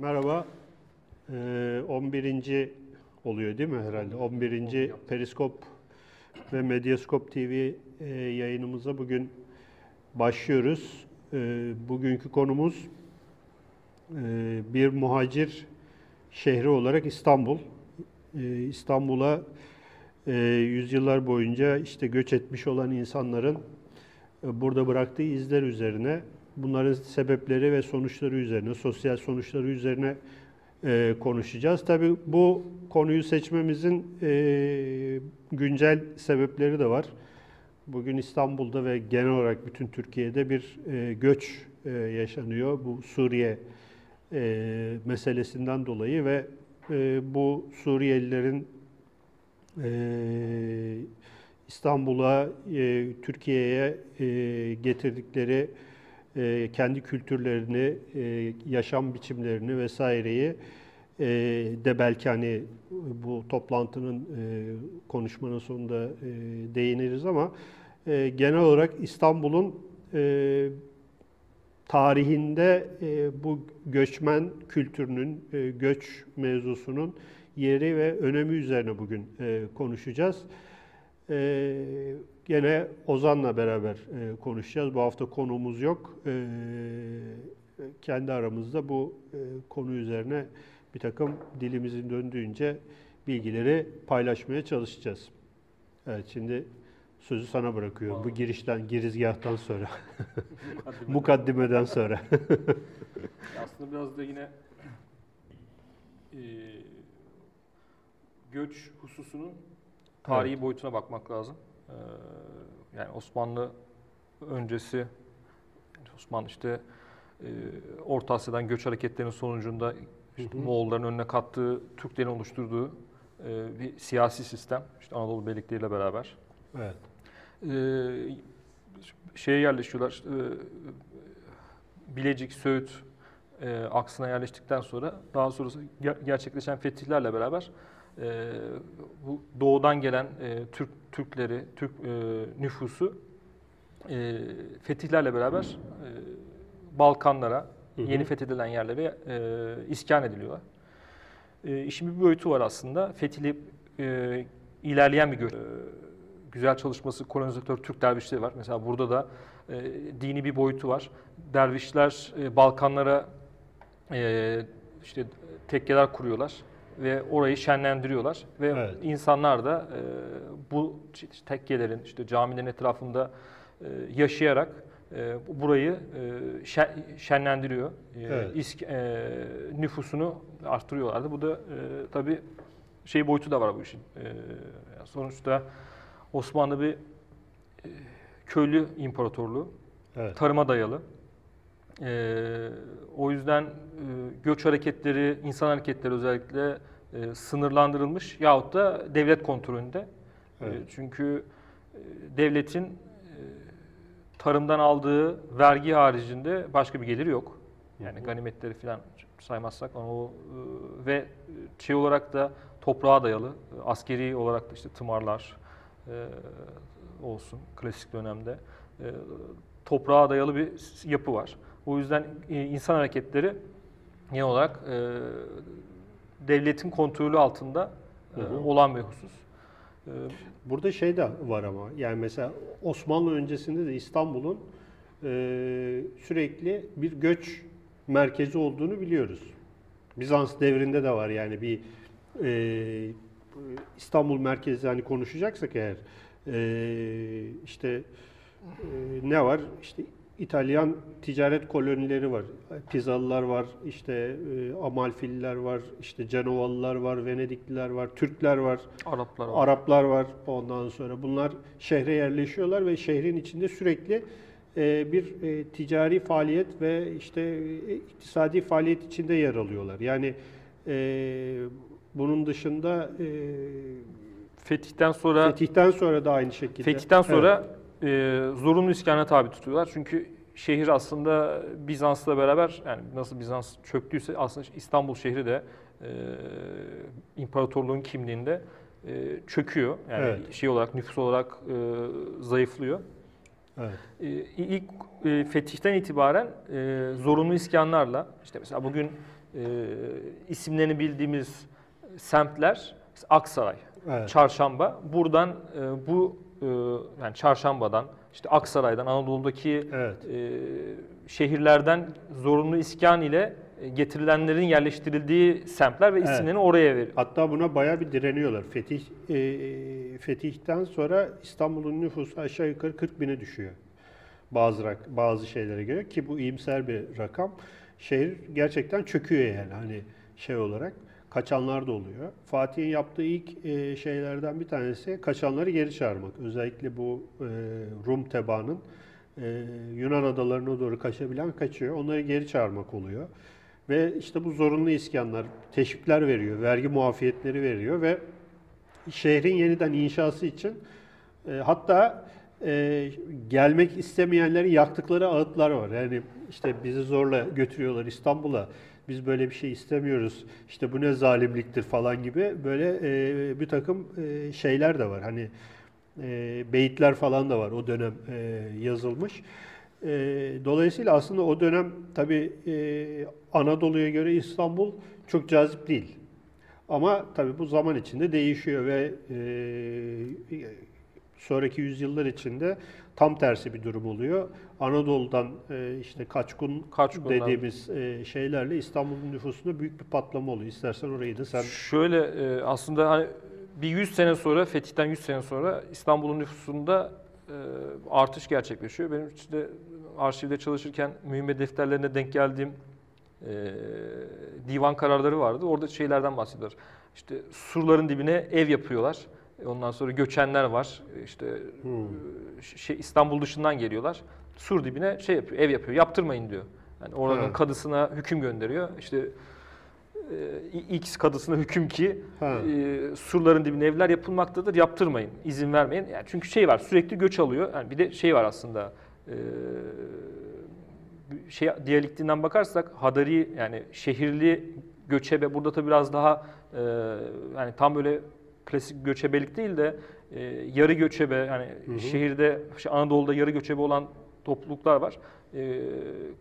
Merhaba. Ee, 11. oluyor değil mi herhalde? 11. Periskop ve Medyaskop TV e, yayınımıza bugün başlıyoruz. Ee, bugünkü konumuz e, bir muhacir şehri olarak İstanbul. Ee, İstanbul'a e, yüzyıllar boyunca işte göç etmiş olan insanların e, burada bıraktığı izler üzerine, bunların sebepleri ve sonuçları üzerine, sosyal sonuçları üzerine e, konuşacağız. Tabii bu konuyu seçmemizin e, güncel sebepleri de var. Bugün İstanbul'da ve genel olarak bütün Türkiye'de bir e, göç e, yaşanıyor. Bu Suriye e, meselesinden dolayı ve e, bu Suriyelilerin e, İstanbul'a, e, Türkiye'ye e, getirdikleri e, kendi kültürlerini, e, yaşam biçimlerini vesaireyi e, de belki hani bu toplantının e, konuşmanın sonunda e, değiniriz ama e, genel olarak İstanbul'un e, tarihinde e, bu göçmen kültürünün, e, göç mevzusunun yeri ve önemi üzerine bugün e, konuşacağız. E, gene Ozan'la beraber e, konuşacağız. Bu hafta konuğumuz yok. E, kendi aramızda bu e, konu üzerine bir takım dilimizin döndüğünce bilgileri paylaşmaya çalışacağız. Evet şimdi sözü sana bırakıyorum. Bu girişten, girizgahtan sonra, mukaddimeden sonra. Aslında biraz da yine e, göç hususunun tarihi boyutuna bakmak lazım. E, yani Osmanlı öncesi, Osmanlı işte e, Orta Asya'dan göç hareketlerinin sonucunda işte Hı hı. Moğolların önüne kattığı, Türklerin oluşturduğu e, bir siyasi sistem. İşte Anadolu beylikleriyle beraber. Evet. Ee, şeye yerleşiyorlar. e, Bilecik, Söğüt e, aksına yerleştikten sonra daha sonrası ger- gerçekleşen fetihlerle beraber e, bu doğudan gelen e, Türk Türkleri, Türk e, nüfusu e, fetihlerle beraber e, Balkanlara, Hı hı. yeni fethedilen yerlere e, iskan ediliyorlar. E, işin bir boyutu var aslında. Fethili e, ilerleyen bir göç. E, güzel çalışması kolonizatör Türk dervişleri var. Mesela burada da e, dini bir boyutu var. Dervişler e, Balkanlara e, işte tekkeler kuruyorlar ve orayı şenlendiriyorlar ve Evet. insanlar da e, bu tekkelerin işte camilerin etrafında e, yaşayarak e, burayı e, şen- şenlendiriyor. E, Evet. isk- e, nüfusunu arttırıyorlardı. Bu da e, tabii şey boyutu da var bu işin. E, sonuçta Osmanlı bir e, köylü imparatorluğu, Evet. tarıma dayalı. E, o yüzden e, göç hareketleri, insan hareketleri özellikle e, sınırlandırılmış yahut da devlet kontrolünde. E, Evet. çünkü e, devletin e, tarımdan aldığı vergi haricinde başka bir geliri yok. Yani ganimetleri falan saymazsak ama o e, ve şey olarak da toprağa dayalı, e, askeri olarak da işte tımarlar e, olsun klasik dönemde e, toprağa dayalı bir yapı var. O yüzden e, insan hareketleri genel olarak e, devletin kontrolü altında e, Hı hı. olan bir husus. E, Burada şey de var ama yani mesela Osmanlı öncesinde de İstanbul'un e, sürekli bir göç merkezi olduğunu biliyoruz. Bizans devrinde de var yani bir e, İstanbul merkezi hani konuşacaksak eğer e, işte e, ne var işte İtalyan ticaret kolonileri var. Pizalılar var, işte e, Amalfililer var, işte Cenovalılar var, Venedikliler var, Türkler var. Araplar var. Araplar var ondan sonra. Bunlar şehre yerleşiyorlar ve şehrin içinde sürekli e, bir e, ticari faaliyet ve işte e, iktisadi faaliyet içinde yer alıyorlar. Yani e, bunun dışında e, Fetihten sonra fetihten sonra da aynı şekilde. Fetihten sonra e, zorunlu iskana tabi tutuyorlar. Çünkü şehir aslında Bizans'la beraber yani nasıl Bizans çöktüyse aslında İstanbul şehri de e, imparatorluğun kimliğinde e, çöküyor. Yani Evet. şey olarak nüfus olarak e, zayıflıyor. Evet. E, ilk e, fetihten itibaren e, zorunlu iskanlarla işte mesela bugün e, isimlerini bildiğimiz semtler Aksaray, Evet. Çarşamba. Buradan e, bu e, yani Çarşamba'dan işte Aksaray'dan Anadolu'daki Evet. e, şehirlerden zorunlu iskan ile e, getirilenlerin yerleştirildiği semtler ve Evet. isimlerini oraya veriyor. Hatta buna bayağı bir direniyorlar. Fetih e, fetihten sonra İstanbul'un nüfusu aşağı yukarı 40 bine düşüyor. Bazı rak- bazı şeylere göre ki bu iyimser bir rakam. Şehir gerçekten çöküyor yani hani şey olarak. Kaçanlar da oluyor. Fatih'in yaptığı ilk e, şeylerden bir tanesi kaçanları geri çağırmak. Özellikle bu e, Rum tebaanın e, Yunan adalarına doğru kaçabilen kaçıyor. Onları geri çağırmak oluyor. Ve işte bu zorunlu iskanlar, teşvikler veriyor, vergi muafiyetleri veriyor ve şehrin yeniden inşası için hatta e, gelmek istemeyenlerin yaktıkları ağıtlar var. Yani işte bizi zorla götürüyorlar İstanbul'a. Biz böyle bir şey istemiyoruz. İşte bu ne zalimliktir falan gibi böyle e, bir takım e, şeyler de var. Hani e, beyitler falan da var o dönem e, yazılmış. E, dolayısıyla aslında o dönem tabii e, Anadolu'ya göre İstanbul çok cazip değil. Ama tabii bu zaman içinde değişiyor ve e, sonraki yüzyıllar içinde tam tersi bir durum oluyor. Anadolu'dan e, işte Kaçkun Kaçkunlar. dediğimiz e, şeylerle İstanbul'un nüfusunda büyük bir patlama oluyor. İstersen orayı da sen Şöyle e, aslında hani bir 100 sene sonra fetihten 100 sene sonra İstanbul'un nüfusunda e, artış gerçekleşiyor. Benim işte arşivde çalışırken mühimmet defterlerine denk geldiğim e, divan kararları vardı. Orada şeylerden bahsediyorlar. İşte surların dibine ev yapıyorlar. E, Ondan sonra göçenler var. E, İşte Hmm. e, şey İstanbul dışından geliyorlar. Sur dibine şey yapıyor, ev yapıyor. Yaptırmayın diyor. Yani oranın Evet. kadısına hüküm gönderiyor. İşte e, X kadısına hüküm ki e, surların dibine evler yapılmaktadır. Yaptırmayın, izin vermeyin. Yani çünkü şey var, sürekli göç alıyor. Yani bir de şey var aslında. E, şey diyalektiğinden bakarsak Hadari yani şehirli göçebe burada tabii biraz daha e, yani tam böyle klasik göçebelik değil de e, yarı göçebe yani Hı hı. şehirde işte Anadolu'da yarı göçebe olan topluluklar var. E,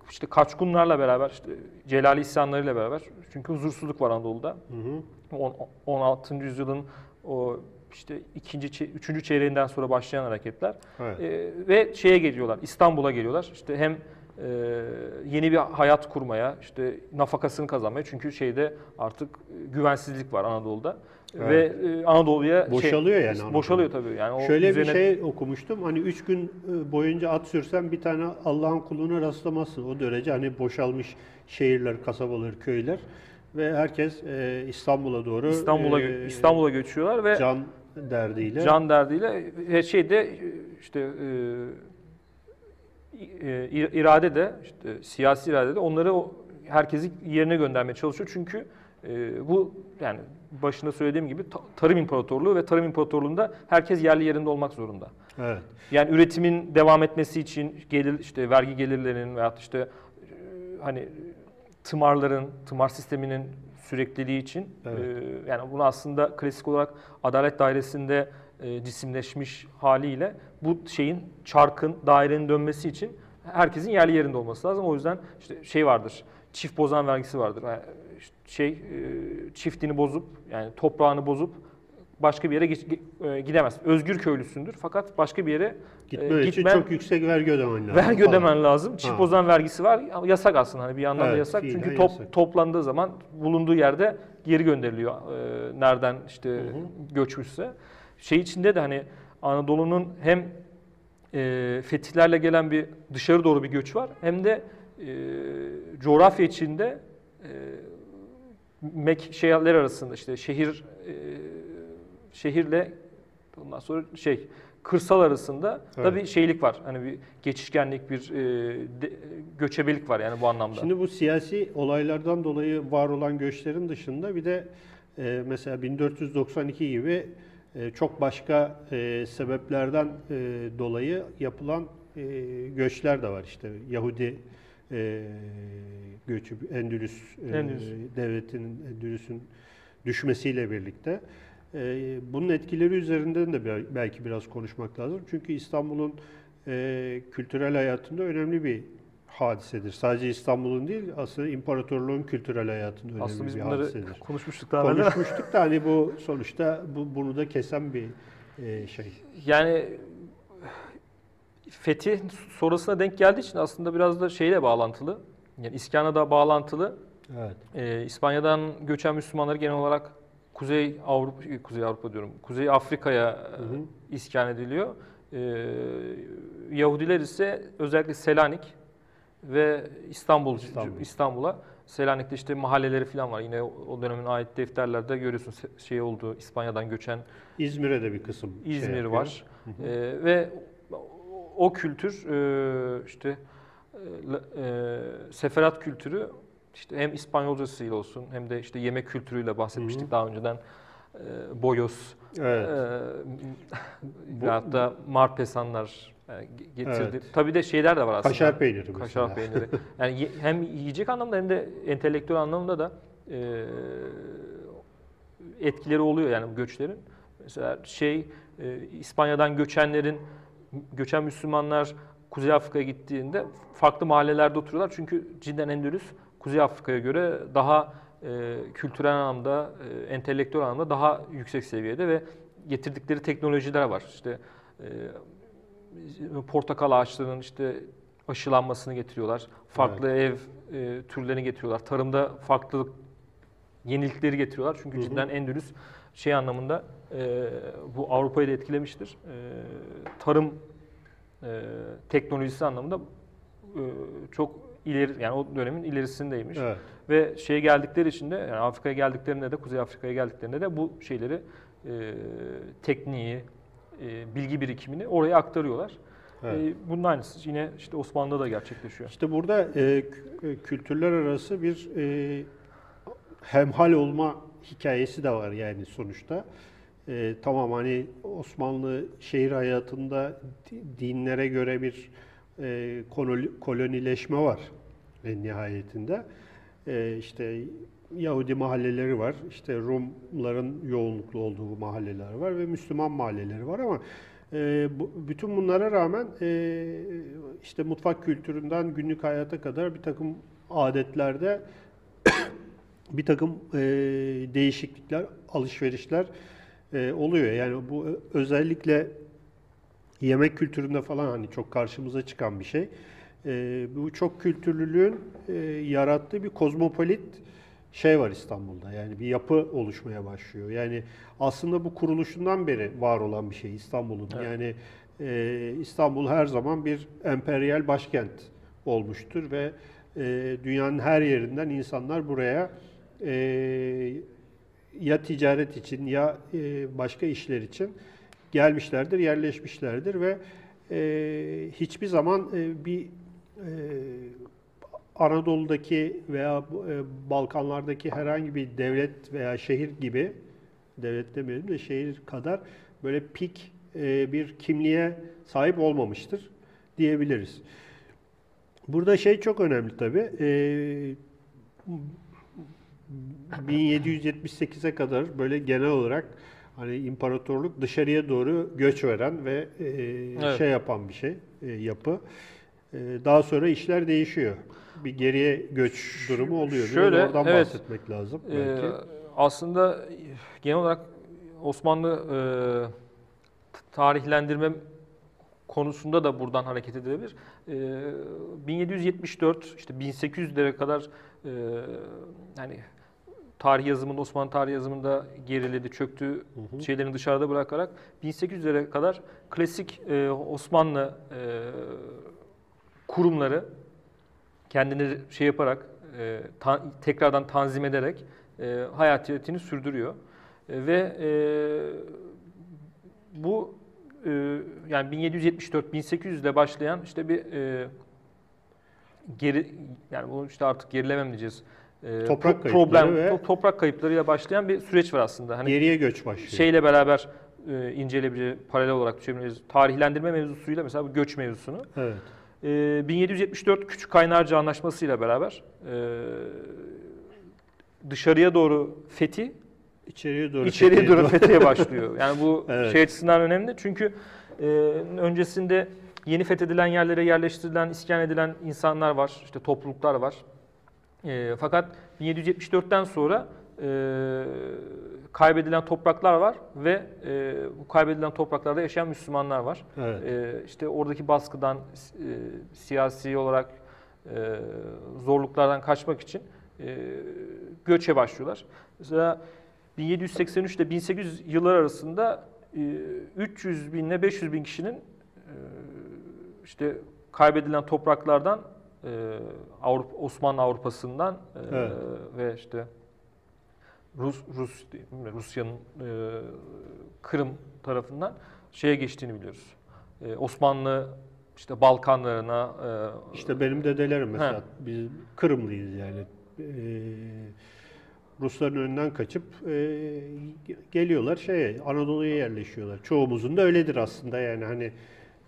işte Kaçkunlarla beraber işte Celali isyanlarıyla beraber çünkü huzursuzluk var Anadolu'da. Hı hı. On- 16. yüzyılın o işte ikinci, üçüncü çeyreğinden sonra başlayan hareketler Evet. Ee, ve şeye geliyorlar, İstanbul'a geliyorlar. İşte hem e, yeni bir hayat kurmaya, işte nafakasını kazanmaya çünkü şeyde artık güvensizlik var Anadolu'da Evet. ve e, Anadolu'ya şey- Boşalıyor yani Anadolu. boşalıyor tabii. Yani o Şöyle bir üzerine- şey okumuştum. Hani üç gün e, boyunca at sürsen bir tane Allah'ın kuluna rastlamazsın. O derece hani boşalmış şehirler, kasabalar, köyler ve herkes e, İstanbul'a doğru İstanbul'a e, İstanbul'a göçüyorlar ve can derdiyle. Can derdiyle e, şeyde işte e, irade de işte siyasi irade de onları herkesi yerine göndermeye çalışıyor. Çünkü e, bu yani başında söylediğim gibi ta- tarım imparatorluğu ve tarım imparatorluğunda herkes yerli yerinde olmak zorunda. Evet. Yani üretimin devam etmesi için gelir işte vergi gelirlerinin veyahut işte e, hani tımarların, tımar sisteminin sürekliliği için Evet. e, yani bunu aslında klasik olarak adalet dairesinde e, cisimleşmiş haliyle bu şeyin çarkın dairenin dönmesi için herkesin yerli yerinde olması lazım. O yüzden işte şey vardır. Çift bozan vergisi vardır. Yani şey e, çiftini bozup yani toprağını bozup başka bir yere e, gidemez. Özgür köylüsündür fakat başka bir yere Gitmen e, için gitmen- çok yüksek vergi ödemen lazım. Vergi falan. ödemen lazım. Çift Ha. bozan vergisi var. Yasak aslında hani bir yandan da Evet, yasak. fiilen Çünkü top, yasak. toplandığı zaman bulunduğu yerde geri gönderiliyor. Ee, nereden işte hı. göçmüşse. Şey içinde de hani Anadolu'nun hem e, fetihlerle gelen bir dışarı doğru bir göç var hem de e, coğrafya içinde e, mek şehirler arasında işte şehir e, şehirle ondan sonra şey kırsal arasında da Evet. bir şeylik var. Hani bir geçişkenlik, bir e, de- göçebelik var yani bu anlamda. Şimdi bu siyasi olaylardan dolayı var olan göçlerin dışında bir de e, mesela 1492 gibi çok başka e, sebeplerden e, dolayı yapılan e, göçler de var. İşte Yahudi göçü, Endülüs, Endülüs. devletinin, Endülüs'ün düşmesiyle birlikte. Bunun etkileri üzerinden de bel- belki biraz konuşmak lazım. Çünkü İstanbul'un kültürel hayatında önemli bir hadisedir. Sadece İstanbul'un değil, aslında imparatorluğun kültürel hayatının önemli Aslında biz bir bunları hadisedir. konuşmuştuk daha evvel. Konuşmuştuk da hani bu sonuçta bu, bunu da kesen bir e, şey. Yani fetih sonrasına denk geldiği için aslında biraz da şeyle bağlantılı. Yani İskan'a da bağlantılı. Evet. Ee, İspanya'dan göçen Müslümanları genel olarak Kuzey Avrupa, Kuzey Avrupa diyorum, Kuzey Afrika'ya e, iskan ediliyor. Ee, Yahudiler ise özellikle Selanik ve İstanbul İstanbul. İstanbul'a Selanik'te işte mahalleleri falan var. Yine o dönemin ait defterlerde görüyorsun şey oldu İspanya'dan göçen İzmir'e de bir kısım şey İzmir yapıyor. var. Ee, ve o kültür e, işte e, e, seferat kültürü işte hem İspanyolcasıyla olsun hem de işte yemek kültürüyle bahsetmiştik Hı hı. daha önceden. E, boyos, Evet. e, Bu- da marpesanlar e, getirdi. Evet. Tabii de şeyler de var aslında. Kaşar peyniri mesela. Kaşar peyniri. Yani hem yiyecek anlamda hem de entelektüel anlamda da e, etkileri oluyor yani bu göçlerin. Mesela şey e, İspanya'dan göçenlerin göçen Müslümanlar Kuzey Afrika'ya gittiğinde farklı mahallelerde oturuyorlar. Çünkü cidden Endülüs Kuzey Afrika'ya göre daha e, kültürel anlamda, e, entelektüel anlamda daha yüksek seviyede ve getirdikleri teknolojiler var. İşte e, portakal ağaçlarının işte aşılanmasını getiriyorlar. Farklı ev e, türlerini getiriyorlar. Tarımda farklılık yenilikleri getiriyorlar. Çünkü Hı hı. cidden Endülüs şey anlamında e, bu Avrupa'yı da etkilemiştir. E, tarım e, teknolojisi anlamında e, çok ileri yani o dönemin ilerisindeymiş. Evet. Ve şeye geldikleri için de yani Afrika'ya geldiklerinde de Kuzey Afrika'ya geldiklerinde de bu şeyleri e, tekniği, e, bilgi birikimini oraya aktarıyorlar. Evet. E, bunun aynısı yine işte Osmanlı'da da gerçekleşiyor. İşte burada e, e, kültürler arası bir e, hemhal olma hikayesi de var yani sonuçta. E, tamam hani Osmanlı şehir hayatında di- dinlere göre bir e, kolonileşme var en nihayetinde. E, işte Yahudi mahalleleri var, işte Rumların yoğunluklu olduğu mahalleler var ve Müslüman mahalleleri var ama e, bu, bütün bunlara rağmen e, işte mutfak kültüründen günlük hayata kadar bir takım adetlerde bir takım e, değişiklikler, alışverişler e, oluyor. Yani bu özellikle yemek kültüründe falan hani çok karşımıza çıkan bir şey. E, bu çok kültürlülüğün e, yarattığı bir kozmopolit şey var İstanbul'da. Yani bir yapı oluşmaya başlıyor. Yani aslında bu kuruluşundan beri var olan bir şey İstanbul'un. Evet. Yani e, İstanbul her zaman bir emperyal başkent olmuştur ve e, dünyanın her yerinden insanlar buraya e, ya ticaret için ya e, başka işler için gelmişlerdir, yerleşmişlerdir ve e, hiçbir zaman e, bir e, Anadolu'daki veya e, Balkanlardaki herhangi bir devlet veya şehir gibi devlet demeyelim de şehir kadar böyle pik e, bir kimliğe sahip olmamıştır diyebiliriz. Burada şey çok önemli tabii. E, 1778'e kadar böyle genel olarak hani imparatorluk dışarıya doğru göç veren ve e, Evet. şey yapan bir şey, yapı. Daha sonra işler değişiyor. Bir geriye göç durumu oluyor. Biraz Şöyle, oradan evet. bahsetmek lazım Ee, belki. aslında genel olarak Osmanlı e, tarihlendirme konusunda da buradan hareket edilebilir. E, 1774 işte 1800'lere kadar e, yani tarih yazımında Osmanlı tarih yazımında geriledi, çöktü Hı hı. şeylerini dışarıda bırakarak 1800'lere kadar klasik e, Osmanlı e, kurumları kendini şey yaparak e, ta- tekrardan tanzim ederek e, hayatiyetini sürdürüyor. E, ve e, bu e, yani 1774-1800'de başlayan işte bir e, geri yani bunu işte artık gerileme mi diyeceğiz? E, Toprak pro- problem ve- to- toprak kayıplarıyla başlayan bir süreç var aslında. Hani geriye göç başlıyor. şeyle beraber e, inceleyebileceği paralel olarak düşünebiliriz. Tarihlendirme mevzusuyla mesela bu göç mevzusunu. evet. E, 1774 Küçük Kaynarca Anlaşması ile beraber e, dışarıya doğru fethi, İçeriye doğru. içeriye doğru fethiye başlıyor. Yani bu Evet. şey açısından önemli çünkü e, öncesinde yeni fethedilen yerlere yerleştirilen, iskan edilen insanlar var, işte topluluklar var. E, fakat 1774'ten sonra e, kaybedilen topraklar var ve e, bu kaybedilen topraklarda yaşayan Müslümanlar var. Evet. E, işte oradaki baskıdan, e, siyasi olarak e, zorluklardan kaçmak için e, göçe başlıyorlar. Mesela 1783 ile 1800 yıllar arasında e, 300 bin ile 500 bin kişinin e, işte kaybedilen topraklardan e, Avrupa, Osmanlı Avrupa'sından e, Evet. ve işte Rus Rus? Rusya'nın e, Kırım tarafından şeye geçtiğini biliyoruz. E, Osmanlı işte Balkanlarına e, İşte benim dedelerim mesela He. biz Kırımlıyız yani. Ee, Rusların önünden kaçıp e, geliyorlar şeye Anadolu'ya yerleşiyorlar. Çoğumuzun da öyledir aslında yani hani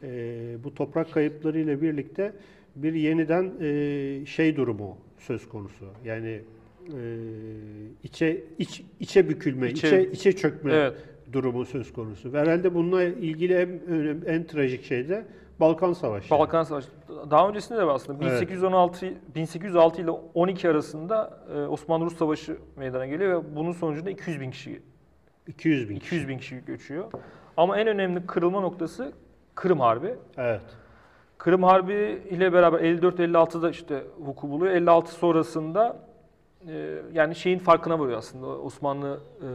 e, bu toprak kayıplarıyla birlikte bir yeniden e, şey durumu söz konusu. Yani e, içe iç, içe bükülme, İçe- içe içe çökme evet durumu söz konusu. Ve herhalde bununla ilgili en önem- en trajik şey de Balkan Savaşı. Balkan Savaşı. Daha öncesinde de aslında. Evet. 1816 1806 ile 12 arasında e, Osmanlı-Rus Savaşı meydana geliyor ve bunun sonucunda 200 bin kişi 200 bin. 200 bin kişi göçüyor. Ama en önemli kırılma noktası Kırım Harbi. Evet. Kırım Harbi ile beraber 54-56'da işte vuku buluyor. 56 sonrasında e, yani şeyin farkına varıyor aslında Osmanlı e,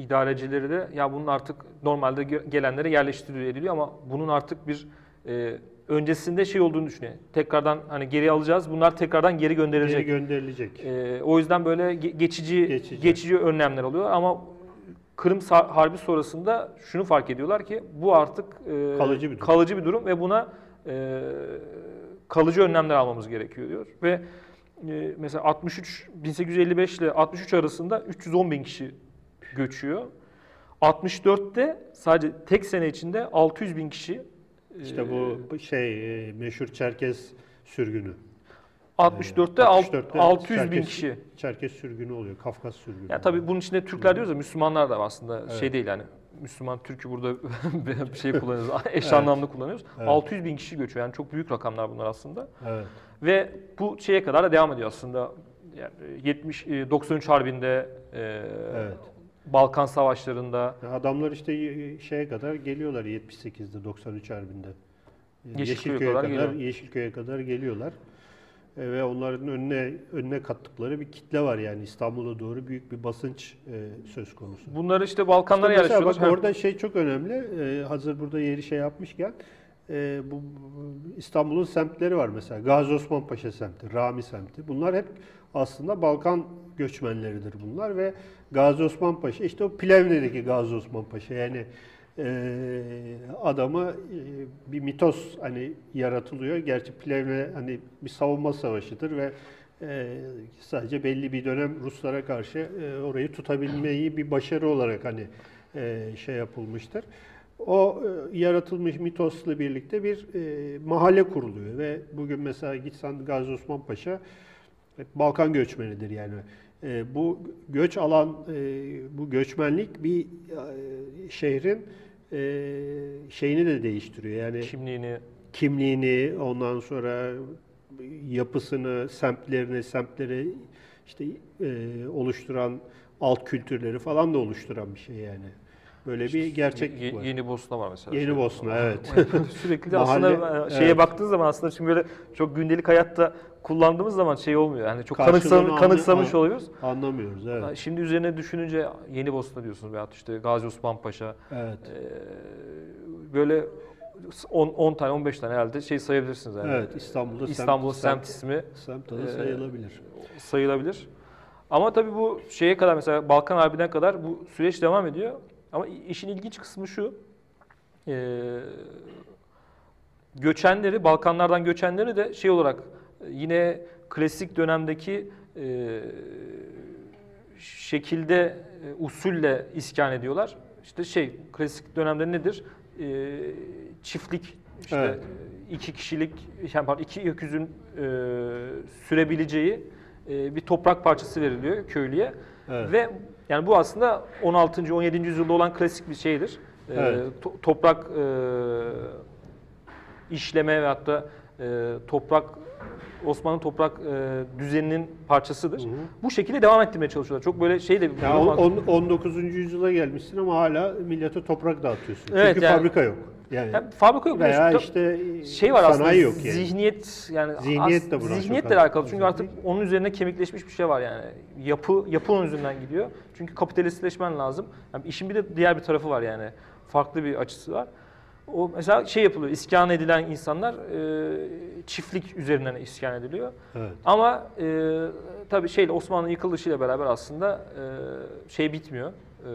idarecileri de ya bunun artık normalde ge- gelenlere yerleştiriliyor ediliyor ama bunun artık bir e, öncesinde şey olduğunu düşünüyor. Tekrardan hani geri alacağız. Bunlar tekrardan geri gönderilecek. Geri gönderilecek. E, o yüzden böyle ge- geçici, Geçici. geçici önlemler alıyor ama Kırım Harbi sonrasında şunu fark ediyorlar ki bu artık e, Kalıcı bir durum. kalıcı bir durum ve buna e, kalıcı önlemler almamız gerekiyor diyor. Ve e, mesela 63 1855 ile 63 arasında 310 bin kişi göçüyor. 64'te sadece tek sene içinde 600 bin kişi İşte e, bu bu şey e, meşhur Çerkez sürgünü. 64'te, alt- 64'te 600 bin Çerkes- kişi. Çerkes sürgünü oluyor. Kafkas sürgünü. Ya tabii bunun içinde Türkler diyoruz ya Müslümanlar da aslında Evet. şey değil yani. Müslüman Türk'ü burada bir şey kullanıyoruz. Eş Evet. anlamlı kullanıyoruz. Evet. 600 bin kişi göçüyor. Yani çok büyük rakamlar bunlar aslında. Evet. Ve bu şeye kadar da devam ediyor aslında. Yani 70 e, 93 Harbi'nde e, Evet. Balkan Savaşları'nda Adamlar işte şeye kadar geliyorlar 78'de 93 Harbi'nde. E, Yeşilköy'e kadar geliyor. Yeşilköy'e kadar geliyorlar. E, ve onların önüne önüne kattıkları bir kitle var yani İstanbul'a doğru büyük bir basınç e, söz konusu. bunları işte Balkanlara İşte yerleştiriyorlar. bak orada şey çok önemli. Ee, hazır burada yeri şey yapmışken e, bu, bu- İstanbul'un semtleri var mesela. Gazi Osman Paşa semti, Rami semti. Bunlar hep aslında Balkan göçmenleridir bunlar ve Gazi Osman Paşa işte o Plevne'deki Gazi Osman Paşa yani e, adamı e, bir mitos hani yaratılıyor. Gerçi Plevne hani bir savunma savaşıdır ve e, sadece belli bir dönem Ruslara karşı e, orayı tutabilmeyi bir başarı olarak hani e, şey yapılmıştır. O e, yaratılmış mitosla birlikte bir e, mahalle kuruluyor ve bugün mesela gitsen Gazi Osman Paşa hep Balkan göçmenidir yani. E, bu göç alan, e, bu göçmenlik bir e, şehrin e, şeyini de değiştiriyor. Yani kimliğini kimliğini, ondan sonra yapısını, semtlerini, semtleri işte e, oluşturan alt kültürleri falan da oluşturan bir şey yani. Böyle bir gerçeklik Ye- var. Yeni Bosna var mesela. Yeni Şey- Bosna, evet. Sürekli de Mahalle- aslında şeye evet. baktığın zaman aslında şimdi böyle çok gündelik hayatta kullandığımız zaman şey olmuyor. Yani çok kanıksam, kanıksamış an- oluyoruz. Anlamıyoruz, evet. Şimdi üzerine düşününce Yeni Bosna diyorsunuz veyahut işte Gazi Osman Paşa Evet. Ee, böyle 10, 10 tane 15 tane herhalde şey sayabilirsiniz yani. Evet, İstanbul'da İstanbul semt, semt- ismi Semt adı Ee, sayılabilir. sayılabilir. Ama tabii bu şeye kadar mesela Balkan Harbi'ne kadar bu süreç devam ediyor. Ama işin ilginç kısmı şu. ee, göçenleri, Balkanlardan göçenleri de şey olarak e, yine klasik dönemdeki e, şekilde, e, usulle iskan ediyorlar. İşte şey, klasik dönemde nedir? E, çiftlik, işte Evet. e, iki kişilik, yani pardon, iki öküzün e, sürebileceği e, bir toprak parçası veriliyor köylüye. Evet. Ve yani bu aslında 16. 17. yüzyılda olan klasik bir şeydir. E, Evet. to- toprak e, işleme ve hatta e, toprak Osmanlı toprak e, düzeninin parçasıdır. Bu şekilde devam ettirmeye çalışıyorlar. Çok böyle şey de Ya on- 19. yüzyıla gelmişsin ama hala millete toprak dağıtıyorsun. Evet, Çünkü yani- fabrika yok. Yani Yani fabrika yok. veya Çok- işte şey var aslında yok yani. zihniyet yani Zihniyet de buna çok zihniyetle az- alakalı. çünkü artık onun üzerine kemikleşmiş bir şey var yani. Yapı yapı onun üzerinden gidiyor. Çünkü kapitalistleşmen lazım. Yani işin bir de diğer bir tarafı var yani. Farklı bir açısı var. O mesela şey yapılıyor iskan edilen insanlar e, çiftlik üzerinden iskan ediliyor. Evet. ama e, tabii şeyle Osmanlı yıkılışıyla beraber aslında e, şey bitmiyor. E,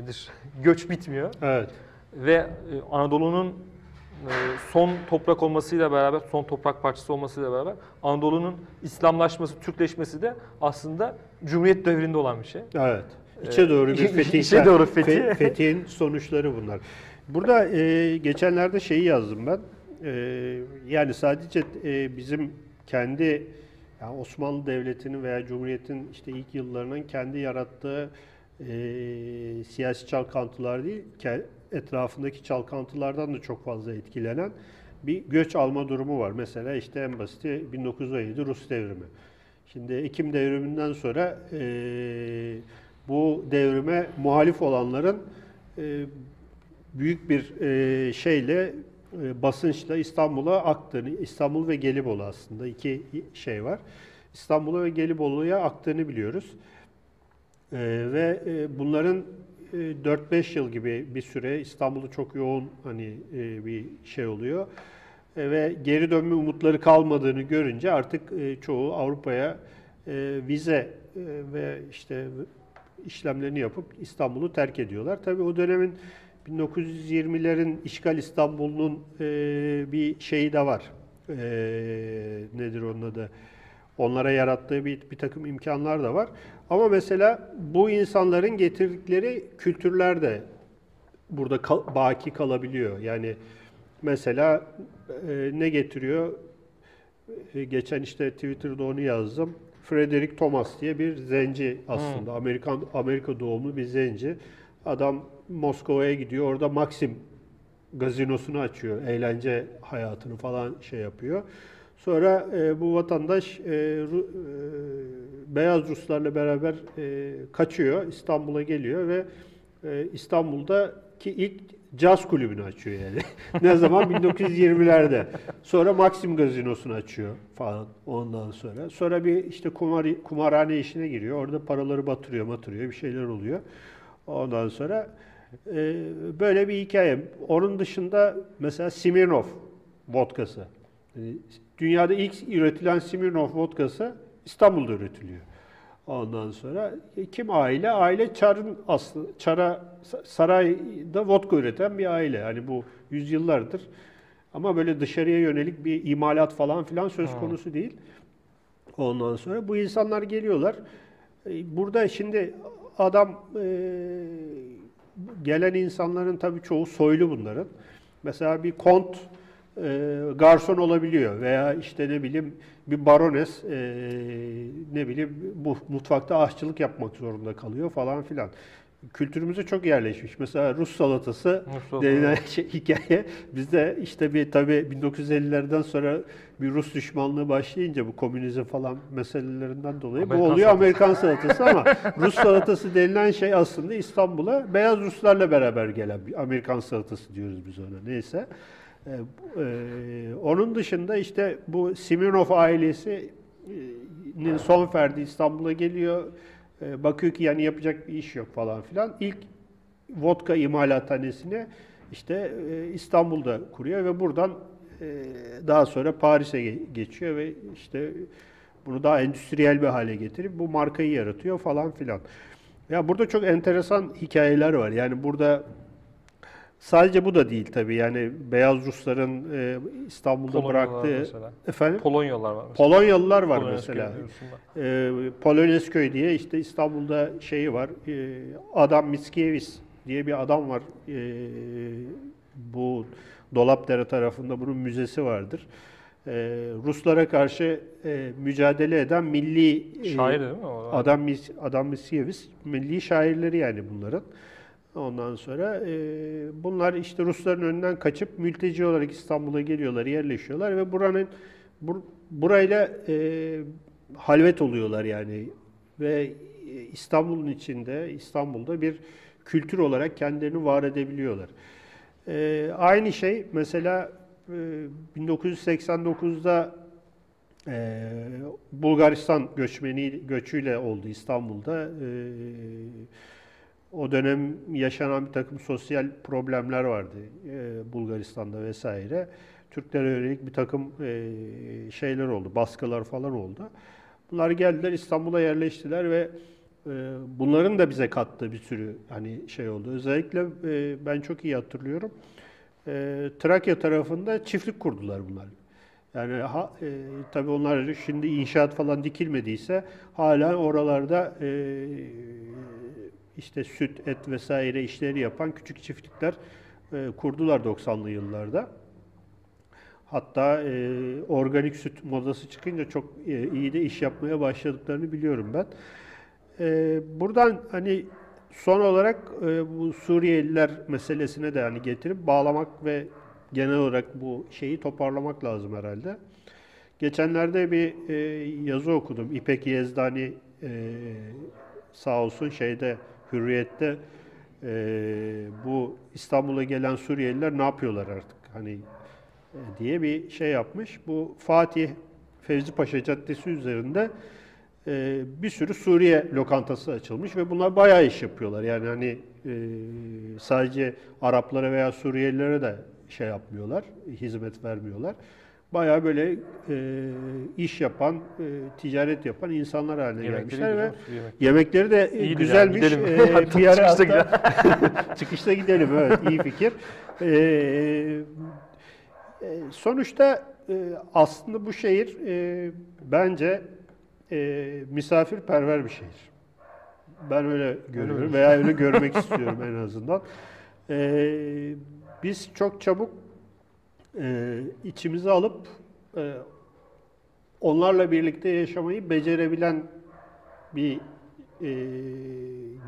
nedir? Göç bitmiyor. Evet. Ve e, Anadolu'nun e, son toprak olmasıyla beraber, son toprak parçası olmasıyla beraber Anadolu'nun İslamlaşması, Türkleşmesi de aslında Cumhuriyet devrinde olan bir şey. Evet. İçe Ee, doğru bir fetih. içe doğru fethi. fe- fethihin sonuçları bunlar. Burada e, geçenlerde şeyi yazdım ben. E, yani sadece e, bizim kendi yani Osmanlı Devleti'nin veya Cumhuriyet'in işte ilk yıllarının kendi yarattığı e, siyasi çalkantılar değil, etrafındaki çalkantılardan da çok fazla etkilenen bir göç alma durumu var. Mesela işte en basiti 1917 Rus devrimi. Şimdi Ekim devriminden sonra e, bu devrime muhalif olanların e, büyük bir e, şeyle e, basınçla İstanbul'a aktığını, İstanbul ve Gelibolu aslında iki şey var. İstanbul'a ve Gelibolu'ya aktığını biliyoruz. E, ve e, bunların 4-5 yıl gibi bir süre İstanbul'da çok yoğun hani e, bir şey oluyor. E, ve geri dönme umutları kalmadığını görünce artık e, çoğu Avrupa'ya e, vize e, ve işte işlemlerini yapıp İstanbul'u terk ediyorlar. Tabii o dönemin 1920'lerin işgal İstanbul'un e, bir şeyi de var. E, nedir onun adı? Onlara yarattığı bir, bir takım imkanlar da var. Ama mesela bu insanların getirdikleri kültürler de burada kal- baki kalabiliyor. Yani mesela e, ne getiriyor? E, geçen işte Twitter'da onu yazdım. Frederick Thomas diye bir zenci aslında. Amerikan Amerika doğumlu bir zenci. Adam Moskova'ya gidiyor. Orada Maxim gazinosunu açıyor. Eğlence hayatını falan şey yapıyor. Sonra e, bu vatandaş e, Ru- e, beyaz Ruslarla beraber e, kaçıyor. İstanbul'a geliyor ve e, İstanbul'daki ilk caz kulübünü açıyor yani. ne zaman? 1920'lerde. Sonra Maxim gazinosunu açıyor falan ondan sonra. Sonra bir işte kumar, kumarhane işine giriyor. Orada paraları batırıyor, batırıyor. Bir şeyler oluyor. Ondan sonra e, böyle bir hikaye. Onun dışında mesela Smirnoff vodkası. Dünyada ilk üretilen Smirnoff vodkası İstanbul'da üretiliyor. Ondan sonra e, kim aile? Aile Çar'ın aslı Çar'a sarayda vodka üreten bir aile. Hani bu yüzyıllardır. Ama böyle dışarıya yönelik bir imalat falan filan söz Ha. konusu değil. Ondan sonra bu insanlar geliyorlar. E, Burada şimdi adam e, gelen insanların tabii çoğu soylu bunların. Mesela bir kont e, garson olabiliyor veya işte ne bileyim bir barones e, ne bileyim bu mutfakta aşçılık yapmak zorunda kalıyor falan filan. Kültürümüze çok yerleşmiş. Mesela Rus salatası Rus denilen şey, hikaye bizde işte bir tabii 1950'lerden sonra bir Rus düşmanlığı başlayınca bu komünizm falan meselelerinden dolayı Amerikan bu oluyor salatası. Amerikan salatası ama Rus salatası denilen şey aslında İstanbul'a beyaz Ruslarla beraber gelen bir Amerikan salatası diyoruz biz ona. Neyse. Ee, e, onun dışında işte bu Simirnov ailesinin son ferdi İstanbul'a geliyor. E, bakıyor ki yani yapacak bir iş yok falan filan. İlk vodka imalathanesini işte e, İstanbul'da kuruyor ve buradan e, daha sonra Paris'e ge- geçiyor ve işte bunu daha endüstriyel bir hale getirip bu markayı yaratıyor falan filan. Ya burada çok enteresan hikayeler var. Yani burada sadece bu da değil tabii. Yani beyaz Rusların e, İstanbul'da Polonyalılar bıraktığı mesela. efendim Polonyalılar var mesela. Polonyalılar var Polonezköy mesela. Ee, Polonezköy diye işte İstanbul'da şeyi var. Ee, adam Mickiewicz diye bir adam var. Ee, bu Dolapdere tarafında bunun müzesi vardır. Ee, Ruslara karşı e, mücadele eden milli e, Şair değil mi o? adam adam Mickiewicz milli şairleri yani bunların. Ondan sonra e, bunlar işte Rusların önünden kaçıp mülteci olarak İstanbul'a geliyorlar, yerleşiyorlar ve buranın bur, burayla e, halvet oluyorlar yani ve İstanbul'un içinde, İstanbul'da bir kültür olarak kendilerini var edebiliyorlar. E, aynı şey mesela e, 1989'da e, Bulgaristan göçmeni göçüyle oldu İstanbul'da. E, o dönem yaşanan bir takım sosyal problemler vardı e, Bulgaristan'da vesaire. Türklere yönelik bir takım e, şeyler oldu, baskılar falan oldu. Bunlar geldiler İstanbul'a yerleştiler ve e, bunların da bize kattığı bir sürü hani şey oldu. Özellikle e, ben çok iyi hatırlıyorum. E, Trakya tarafında çiftlik kurdular bunlar. Yani ha, e, tabii onlar şimdi inşaat falan dikilmediyse hala oralarda e, işte süt, et vesaire işleri yapan küçük çiftlikler e, kurdular 90'lı yıllarda. Hatta e, organik süt modası çıkınca çok e, iyi de iş yapmaya başladıklarını biliyorum ben. E, buradan hani son olarak e, bu Suriyeliler meselesine de hani getirip bağlamak ve genel olarak bu şeyi toparlamak lazım herhalde. Geçenlerde bir e, yazı okudum. İpek Yezdani e, sağ olsun şeyde Hürriyet'te e, bu İstanbul'a gelen Suriyeliler ne yapıyorlar artık hani e, diye bir şey yapmış. Bu Fatih Fevzi Paşa Caddesi üzerinde e, bir sürü Suriye lokantası açılmış ve bunlar bayağı iş yapıyorlar. Yani hani e, sadece Araplara veya Suriyelilere de şey yapmıyorlar, hizmet vermiyorlar. Bayağı böyle e, iş yapan, e, ticaret yapan insanlar haline Yemekleri gelmişler güzel, ve yemek. yemekleri de e, İyidir güzelmiş. yani, gidelim. E, çıkışta hatta- çıkışta gidelim evet iyi fikir. E, e, sonuçta e, aslında bu şehir e, bence e, misafirperver bir şehir. Ben öyle görüyorum veya öyle görmek istiyorum en azından. E, biz çok çabuk e, içimize alıp e, onlarla birlikte yaşamayı becerebilen bir e,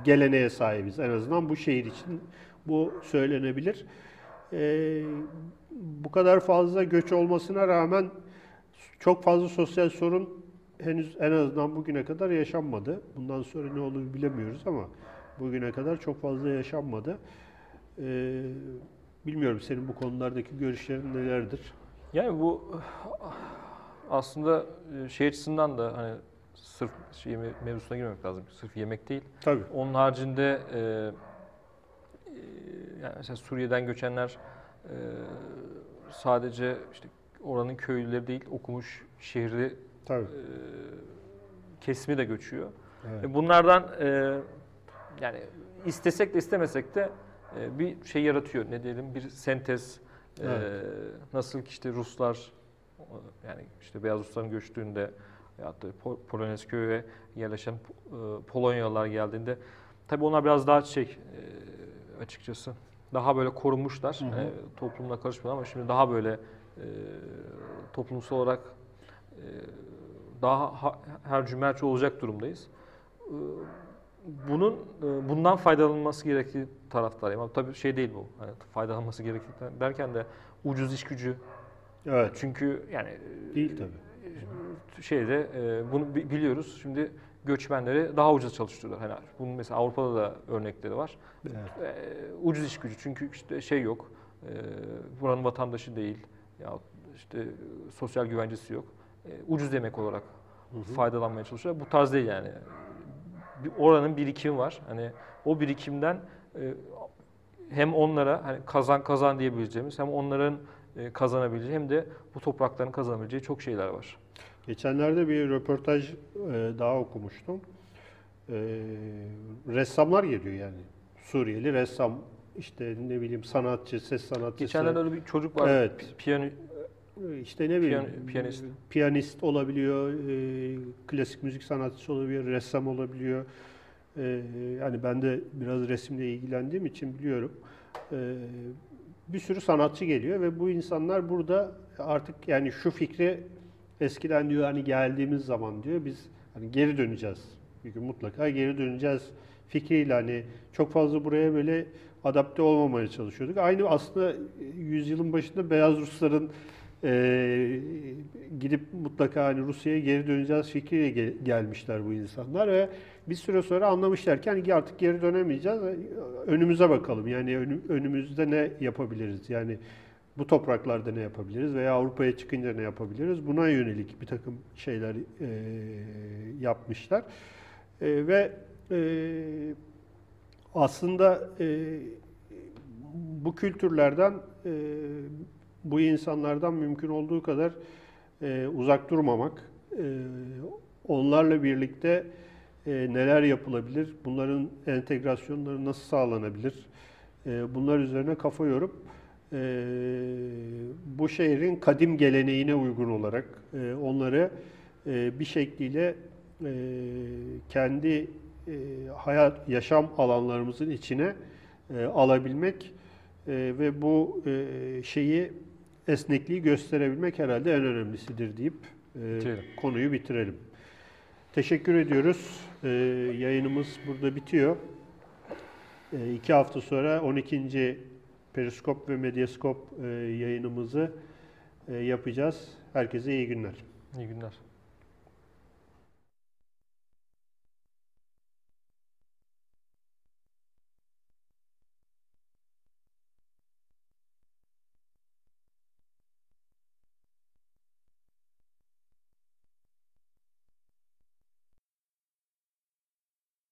geleneğe sahibiz. En azından bu şehir için bu söylenebilir. E, bu kadar fazla göç olmasına rağmen çok fazla sosyal sorun henüz en azından bugüne kadar yaşanmadı. Bundan sonra ne olur bilemiyoruz ama bugüne kadar çok fazla yaşanmadı. E, bilmiyorum senin bu konulardaki görüşlerin nelerdir? Yani bu aslında e, şey açısından da hani sırf şey me- mevzusuna girmemek lazım. Sırf yemek değil. Tabii. Onun haricinde e, e, yani mesela Suriye'den göçenler e, sadece işte oranın köylüleri değil, okumuş şehri Tabii. e, kesimi de göçüyor. Evet. E, Bunlardan e, yani istesek de istemesek de e, bir şey yaratıyor. Ne diyelim bir sentez. E, Evet. nasıl ki işte Ruslar yani işte Beyaz Rusların göçtüğünde veyahut da Po- Polonezköy'e yerleşen e, Polonyalılar geldiğinde tabii onlar biraz daha şey e, açıkçası daha böyle korunmuşlar. Hı hı. E, toplumla karışmıyor ama şimdi daha böyle e, toplumsal olarak e, daha ha- her cümerç olacak durumdayız. E, Bunun e, bundan faydalanılması gerektiği taraftarıyım. Ama tabii şey değil bu. Hani faydalanması gerektiği derken de ucuz iş gücü. Evet. Çünkü yani e, Değil tabii. şeyde e, bunu bi- biliyoruz. Şimdi göçmenleri daha ucuz çalıştırıyorlar. Hani bunun mesela Avrupa'da da örnekleri var. Evet. E, ucuz iş gücü çünkü işte şey yok. E, buranın vatandaşı değil. Ya işte sosyal güvencesi yok. E, ucuz yemek olarak Hı hı. faydalanmaya çalışıyor. Bu tarz değil yani. Bir oranın birikimi var. Hani o birikimden e, hem onlara hani kazan kazan diyebileceğimiz hem onların e, kazanabileceği hem de bu toprakların kazanabileceği çok şeyler var. Geçenlerde bir röportaj e, daha okumuştum. E, ressamlar geliyor yani. Suriyeli ressam, işte ne bileyim sanatçı, ses sanatçısı. Geçenlerde öyle bir çocuk var. Evet. pi- Piyano işte ne bileyim Piyan- piyanist. piyanist olabiliyor, e, klasik müzik sanatçısı olabiliyor, ressam olabiliyor. E, yani ben de biraz resimle ilgilendiğim için biliyorum. E, bir sürü sanatçı geliyor ve bu insanlar burada artık yani şu fikri eskiden diyor hani geldiğimiz zaman diyor biz hani geri döneceğiz Bir gün mutlaka geri döneceğiz fikriyle hani çok fazla buraya böyle adapte olmamaya çalışıyorduk. Aynı aslında yüzyılın başında Beyaz Rusların e, gidip mutlaka hani Rusya'ya geri döneceğiz fikriyle gel- gelmişler bu insanlar ve bir süre sonra anlamışlar ki hani artık geri dönemeyeceğiz. Önümüze bakalım. Yani önü- önümüzde ne yapabiliriz? Yani bu topraklarda ne yapabiliriz veya Avrupa'ya çıkınca ne yapabiliriz? Buna yönelik bir takım şeyler e, yapmışlar. E, ve e, aslında e, bu kültürlerden, e, bu insanlardan mümkün olduğu kadar e, uzak durmamak, e, onlarla birlikte e, neler yapılabilir, bunların entegrasyonları nasıl sağlanabilir, e, bunlar üzerine kafa yorup e, bu şehrin kadim geleneğine uygun olarak e, onları e, bir şekliyle e, kendi e, hayat, yaşam alanlarımızın içine e, alabilmek e, ve bu e, şeyi esnekliği gösterebilmek herhalde en önemlisidir deyip e, Bitirelim. konuyu bitirelim. Teşekkür ediyoruz. E, yayınımız burada bitiyor. E, iki hafta sonra 12. Periskop ve Medyaskop e, yayınımızı e, yapacağız. Herkese iyi günler. İyi günler.